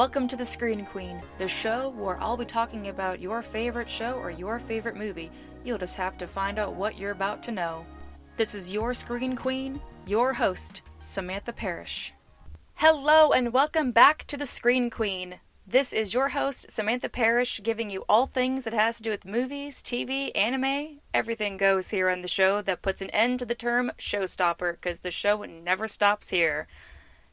Welcome to the Screen Queen, the show where I'll be talking about your favorite show or your favorite movie. You'll just have to find out what you're about to know. This is your Screen Queen, your host, Samantha Parrish. Hello, and welcome back to the Screen Queen. This is your host, Samantha Parrish, giving you all things that has to do with movies, TV, anime. Everything goes here on the show that puts an end to the term showstopper, because the show never stops here.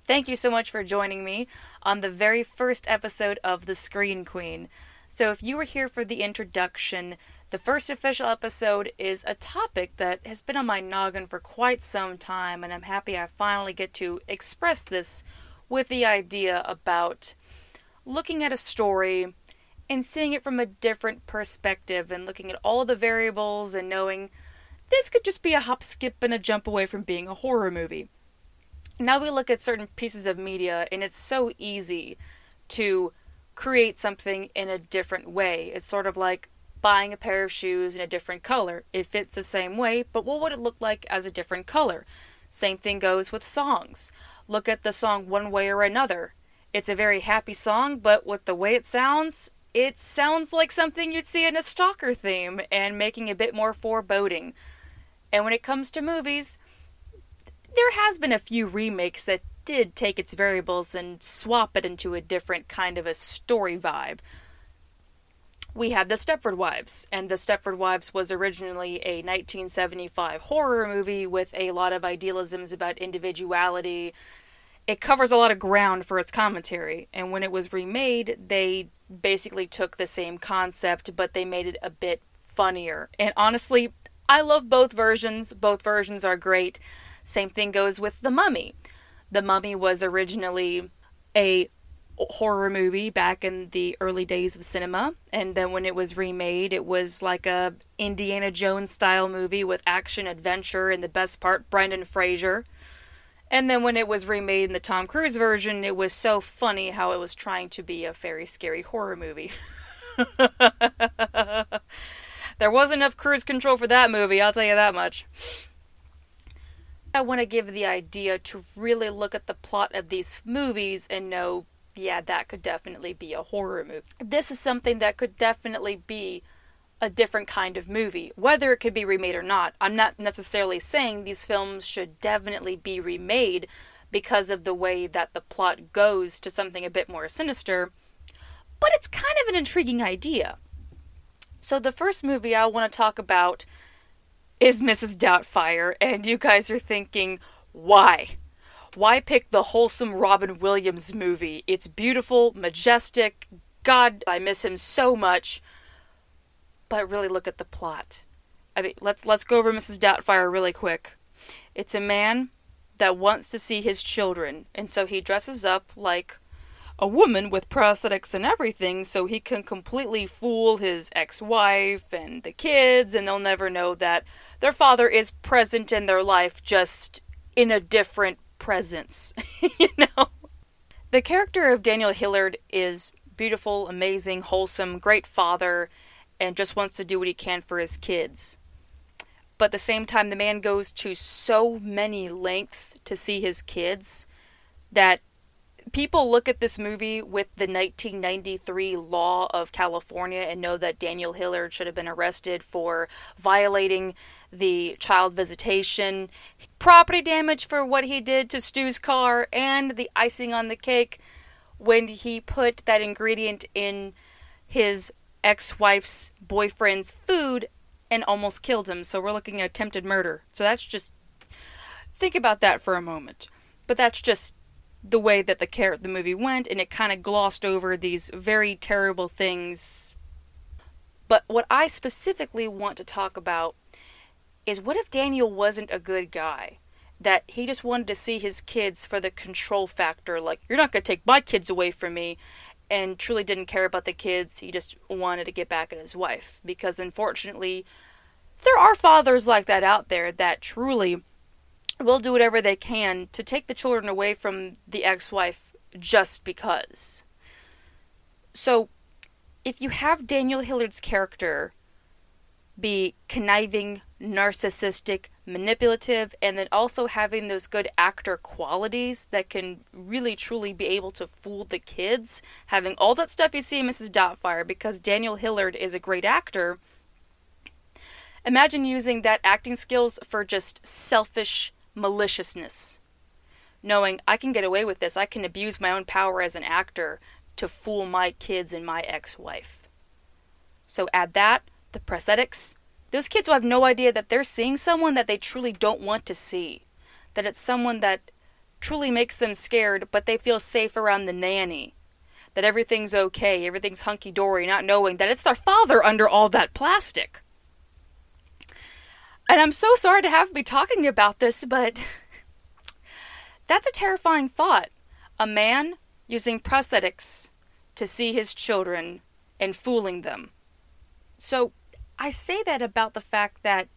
Thank you so much for joining me on the very first episode of The Screen Queen. So, if you were here for the introduction, the first official episode is a topic that has been on my noggin for quite some time, and I'm happy I finally get to express this with the idea about looking at a story and seeing it from a different perspective and looking at all the variables and knowing this could just be a hop, skip, and a jump away from being a horror movie now we look at certain pieces of media and it's so easy to create something in a different way. It's sort of like buying a pair of shoes in a different color. It fits the same way, but what would it look like as a different color? Same thing goes with songs. Look at the song one way or another. It's a very happy song, but with the way it sounds, it sounds like something you'd see in a stalker theme and making a bit more foreboding. And when it comes to movies, there has been a few remakes that did take its variables and swap it into a different kind of a story vibe. We had The Stepford Wives, and The Stepford Wives was originally a 1975 horror movie with a lot of idealisms about individuality. It covers a lot of ground for its commentary, and when it was remade, they basically took the same concept, but they made it a bit funnier. And honestly, I love both versions. Both versions are great. Same thing goes with The Mummy. The Mummy was originally a horror movie back in the early days of cinema and then when it was remade it was like a Indiana Jones style movie with action adventure and the best part Brendan Fraser. And then when it was remade in the Tom Cruise version it was so funny how it was trying to be a very scary horror movie. There wasn't enough cruise control for that movie I'll tell you that much I want to give the idea to really look at the plot of these movies and know, yeah, that could definitely be a horror movie. This is something that could definitely be a different kind of movie, whether it could be remade or not. I'm not necessarily saying these films should definitely be remade because of the way that the plot goes to something a bit more sinister, but it's kind of an intriguing idea. So, the first movie I want to talk about is Mrs. Doubtfire, and you guys are thinking, why? Why pick the wholesome Robin Williams movie? It's beautiful, majestic. God, I miss him so much. But really look at the plot. I mean, let's let's go over Mrs. Doubtfire really quick. It's a man that wants to see his children, and so he dresses up like a woman with prosthetics and everything so he can completely fool his ex-wife and the kids and they'll never know that their father is present in their life, just in a different presence, you know? The character of Daniel Hillard is beautiful, amazing, wholesome, great father, and just wants to do what he can for his kids. But at the same time, the man goes to so many lengths to see his kids that people look at this movie with the 1993 law of California and know that Daniel Hillard should have been arrested for violating the child visitation, property damage for what he did to Stu's car, and the icing on the cake when he put that ingredient in his ex wife's boyfriend's food and almost killed him. So we're looking at attempted murder. So that's just. Think about that for a moment. But that's just the way that the the movie went, and it kind of glossed over these very terrible things. But what I specifically want to talk about is what if Daniel wasn't a good guy? That he just wanted to see his kids for the control factor, like, you're not going to take my kids away from me, and truly didn't care about the kids. He just wanted to get back at his wife. Because unfortunately, there are fathers like that out there that truly will do whatever they can to take the children away from the ex wife just because. So, if you have Daniel Hillard's character be conniving, narcissistic, manipulative, and then also having those good actor qualities that can really truly be able to fool the kids. Having all that stuff you see in Mrs. Doubtfire because Daniel Hillard is a great actor. Imagine using that acting skills for just selfish maliciousness. Knowing I can get away with this, I can abuse my own power as an actor to fool my kids and my ex wife. So add that the prosthetics, those kids will have no idea that they're seeing someone that they truly don't want to see. That it's someone that truly makes them scared, but they feel safe around the nanny. That everything's okay, everything's hunky dory, not knowing that it's their father under all that plastic. And I'm so sorry to have me talking about this, but that's a terrifying thought. A man using prosthetics to see his children and fooling them. So I say that about the fact that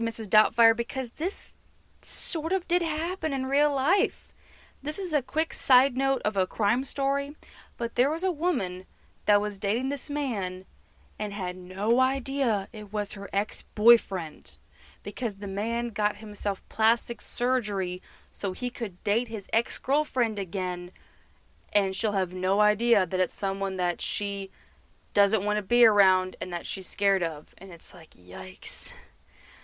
Mrs. Doubtfire because this sort of did happen in real life. This is a quick side note of a crime story, but there was a woman that was dating this man and had no idea it was her ex boyfriend because the man got himself plastic surgery so he could date his ex girlfriend again, and she'll have no idea that it's someone that she doesn't want to be around and that she's scared of. And it's like, yikes.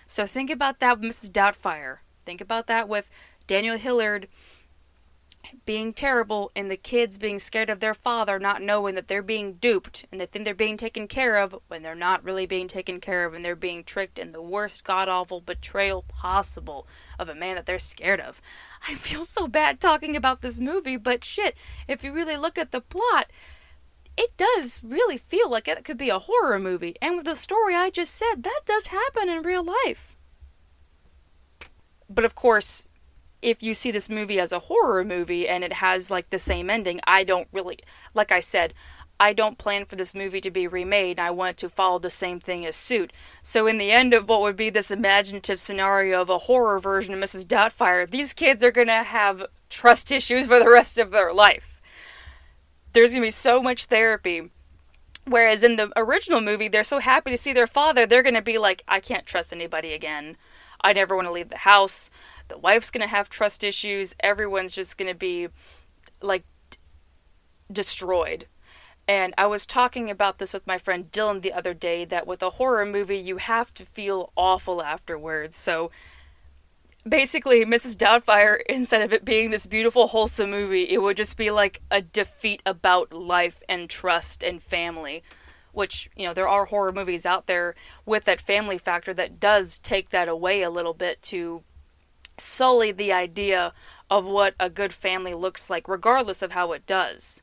So think about that with Mrs. Doubtfire. Think about that with Daniel Hillard being terrible and the kids being scared of their father, not knowing that they're being duped and they think they're being taken care of when they're not really being taken care of and they're being tricked in the worst god awful betrayal possible of a man that they're scared of. I feel so bad talking about this movie, but shit, if you really look at the plot, it does really feel like it could be a horror movie. And with the story I just said, that does happen in real life. But of course, if you see this movie as a horror movie and it has like the same ending, I don't really, like I said, I don't plan for this movie to be remade. I want to follow the same thing as Suit. So, in the end of what would be this imaginative scenario of a horror version of Mrs. Doubtfire, these kids are going to have trust issues for the rest of their life there's going to be so much therapy. Whereas in the original movie, they're so happy to see their father, they're going to be like, I can't trust anybody again. I never want to leave the house. The wife's going to have trust issues. Everyone's just going to be like d- destroyed. And I was talking about this with my friend Dylan the other day that with a horror movie, you have to feel awful afterwards. So basically Mrs. Doubtfire, instead of it being this beautiful, wholesome movie, it would just be like a defeat about life and trust and family. Which, you know, there are horror movies out there with that family factor that does take that away a little bit to sully the idea of what a good family looks like, regardless of how it does.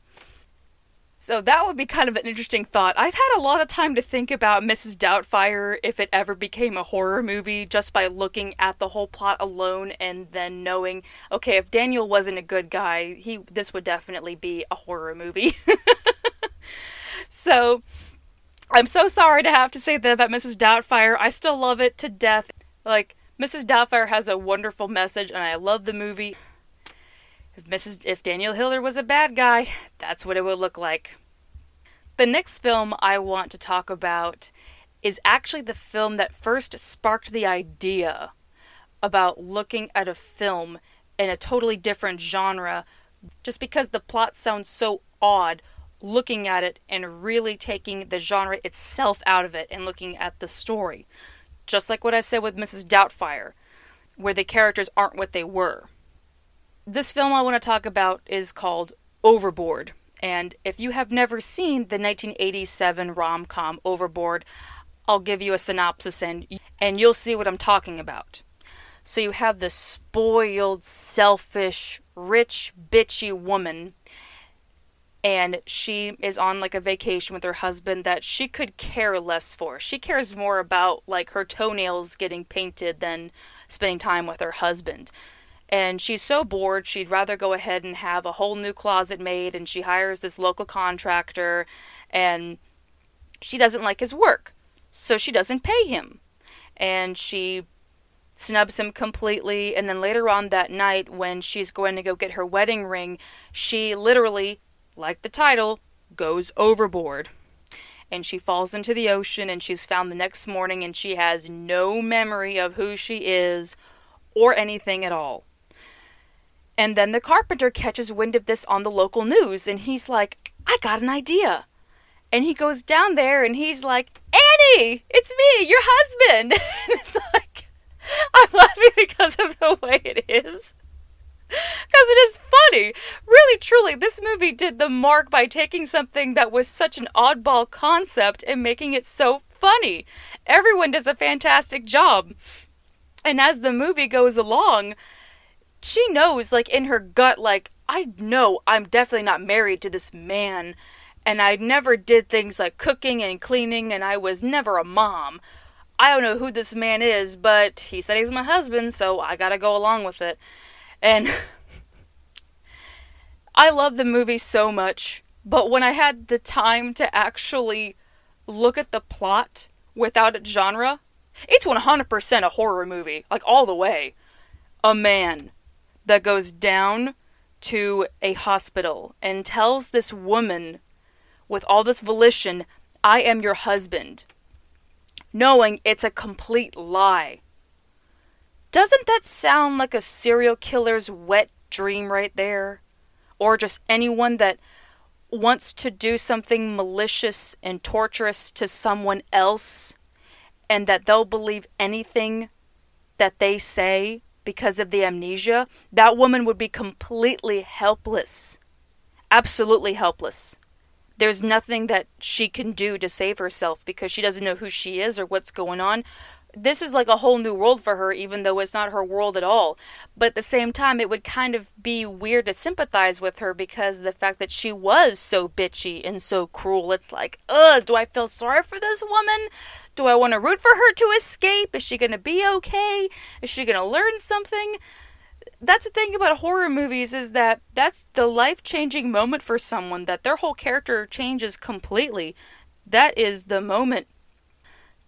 So that would be kind of an interesting thought. I've had a lot of time to think about Mrs. Doubtfire if it ever became a horror movie just by looking at the whole plot alone and then knowing, okay, if Daniel wasn't a good guy, he this would definitely be a horror movie. so I'm so sorry to have to say that about Mrs. Doubtfire. I still love it to death. Like Mrs. Doubtfire has a wonderful message and I love the movie. If Mrs. if Daniel Hiller was a bad guy, that's what it would look like. The next film I want to talk about is actually the film that first sparked the idea about looking at a film in a totally different genre just because the plot sounds so odd looking at it and really taking the genre itself out of it and looking at the story. Just like what I said with Mrs. Doubtfire, where the characters aren't what they were this film I want to talk about is called Overboard. And if you have never seen the 1987 rom com Overboard, I'll give you a synopsis and, and you'll see what I'm talking about. So you have this spoiled, selfish, rich, bitchy woman, and she is on like a vacation with her husband that she could care less for. She cares more about like her toenails getting painted than spending time with her husband and she's so bored she'd rather go ahead and have a whole new closet made and she hires this local contractor and she doesn't like his work so she doesn't pay him and she snubs him completely and then later on that night when she's going to go get her wedding ring she literally like the title goes overboard and she falls into the ocean and she's found the next morning and she has no memory of who she is or anything at all. And then the carpenter catches wind of this on the local news and he's like, I got an idea. And he goes down there and he's like, Annie, it's me, your husband. it's like, I'm laughing because of the way it is. Because it is funny. Really, truly, this movie did the mark by taking something that was such an oddball concept and making it so funny. Everyone does a fantastic job. And as the movie goes along, she knows, like, in her gut, like, I know I'm definitely not married to this man. And I never did things like cooking and cleaning, and I was never a mom. I don't know who this man is, but he said he's my husband, so I gotta go along with it. And I love the movie so much, but when I had the time to actually look at the plot without its genre, it's 100% a horror movie, like all the way. A man that goes down to a hospital and tells this woman with all this volition, I am your husband, knowing it's a complete lie. Doesn't that sound like a serial killer's wet dream right there? Or just anyone that wants to do something malicious and torturous to someone else and that they'll believe anything that they say because of the amnesia, that woman would be completely helpless. Absolutely helpless. There's nothing that she can do to save herself because she doesn't know who she is or what's going on this is like a whole new world for her, even though it's not her world at all. But at the same time, it would kind of be weird to sympathize with her because the fact that she was so bitchy and so cruel. It's like, ugh, do I feel sorry for this woman? Do I want to root for her to escape? Is she going to be okay? Is she going to learn something? That's the thing about horror movies is that that's the life-changing moment for someone that their whole character changes completely. That is the moment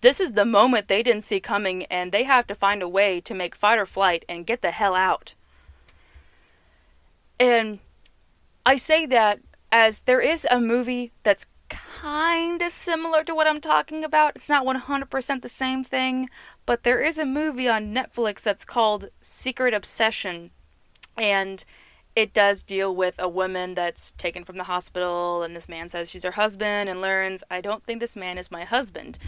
this is the moment they didn't see coming, and they have to find a way to make fight or flight and get the hell out. And I say that as there is a movie that's kind of similar to what I'm talking about. It's not 100% the same thing, but there is a movie on Netflix that's called Secret Obsession. And it does deal with a woman that's taken from the hospital, and this man says she's her husband and learns, I don't think this man is my husband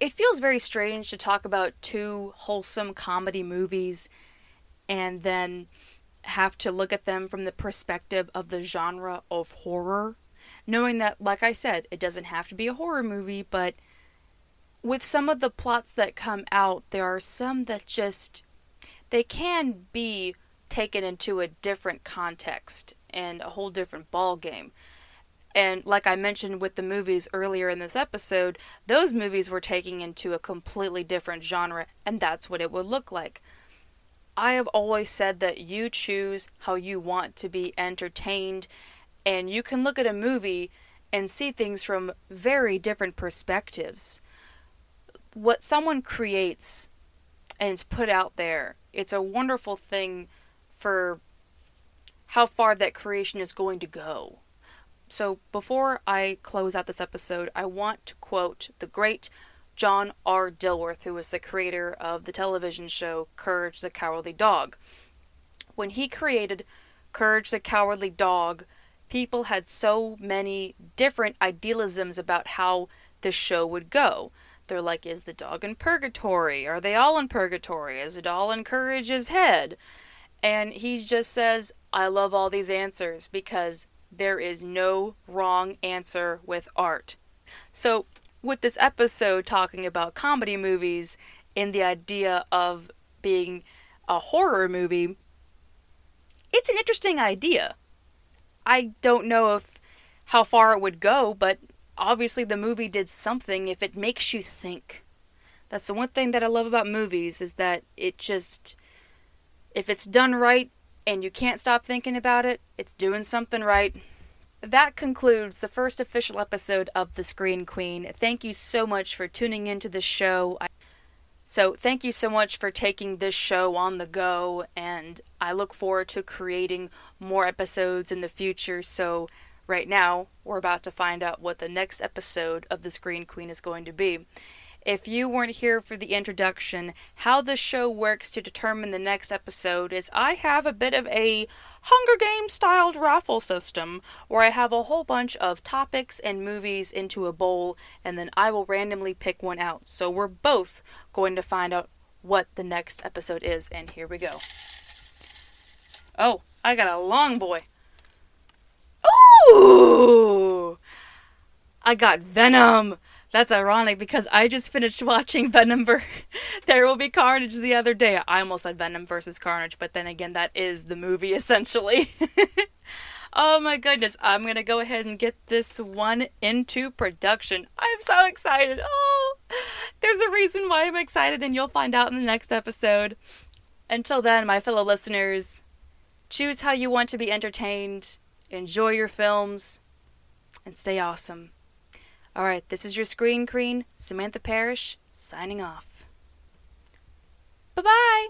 it feels very strange to talk about two wholesome comedy movies and then have to look at them from the perspective of the genre of horror. Knowing that, like I said, it doesn't have to be a horror movie, but with some of the plots that come out, there are some that just. they can be taken into a different context and a whole different ball game. And like I mentioned with the movies earlier in this episode, those movies were taking into a completely different genre, and that's what it would look like. I have always said that you choose how you want to be entertained, and you can look at a movie and see things from very different perspectives. What someone creates and it's put out there, it's a wonderful thing for how far that creation is going to go. So before I close out this episode, I want to quote the great John R. Dilworth, who was the creator of the television show Courage the Cowardly Dog. When he created Courage the Cowardly Dog, people had so many different idealisms about how the show would go. They're like, is the dog in purgatory? Are they all in purgatory? Is it all in Courage's head? And he just says, I love all these answers because there is no wrong answer with art. So, with this episode talking about comedy movies and the idea of being a horror movie, it's an interesting idea. I don't know if how far it would go, but obviously the movie did something if it makes you think. That's the one thing that I love about movies is that it just if it's done right and you can't stop thinking about it, it's doing something right. That concludes the first official episode of The Screen Queen. Thank you so much for tuning into the show. So, thank you so much for taking this show on the go, and I look forward to creating more episodes in the future. So, right now, we're about to find out what the next episode of The Screen Queen is going to be. If you weren't here for the introduction, how the show works to determine the next episode is I have a bit of a Hunger Games styled raffle system where I have a whole bunch of topics and movies into a bowl and then I will randomly pick one out. So we're both going to find out what the next episode is, and here we go. Oh, I got a long boy. Ooh! I got Venom. That's ironic because I just finished watching Venom ver- There Will Be Carnage the other day. I almost said Venom versus Carnage, but then again, that is the movie essentially. oh my goodness, I'm gonna go ahead and get this one into production. I'm so excited. Oh, there's a reason why I'm excited, and you'll find out in the next episode. Until then, my fellow listeners, choose how you want to be entertained, enjoy your films, and stay awesome. All right, this is your screen queen, Samantha Parrish, signing off. Bye bye.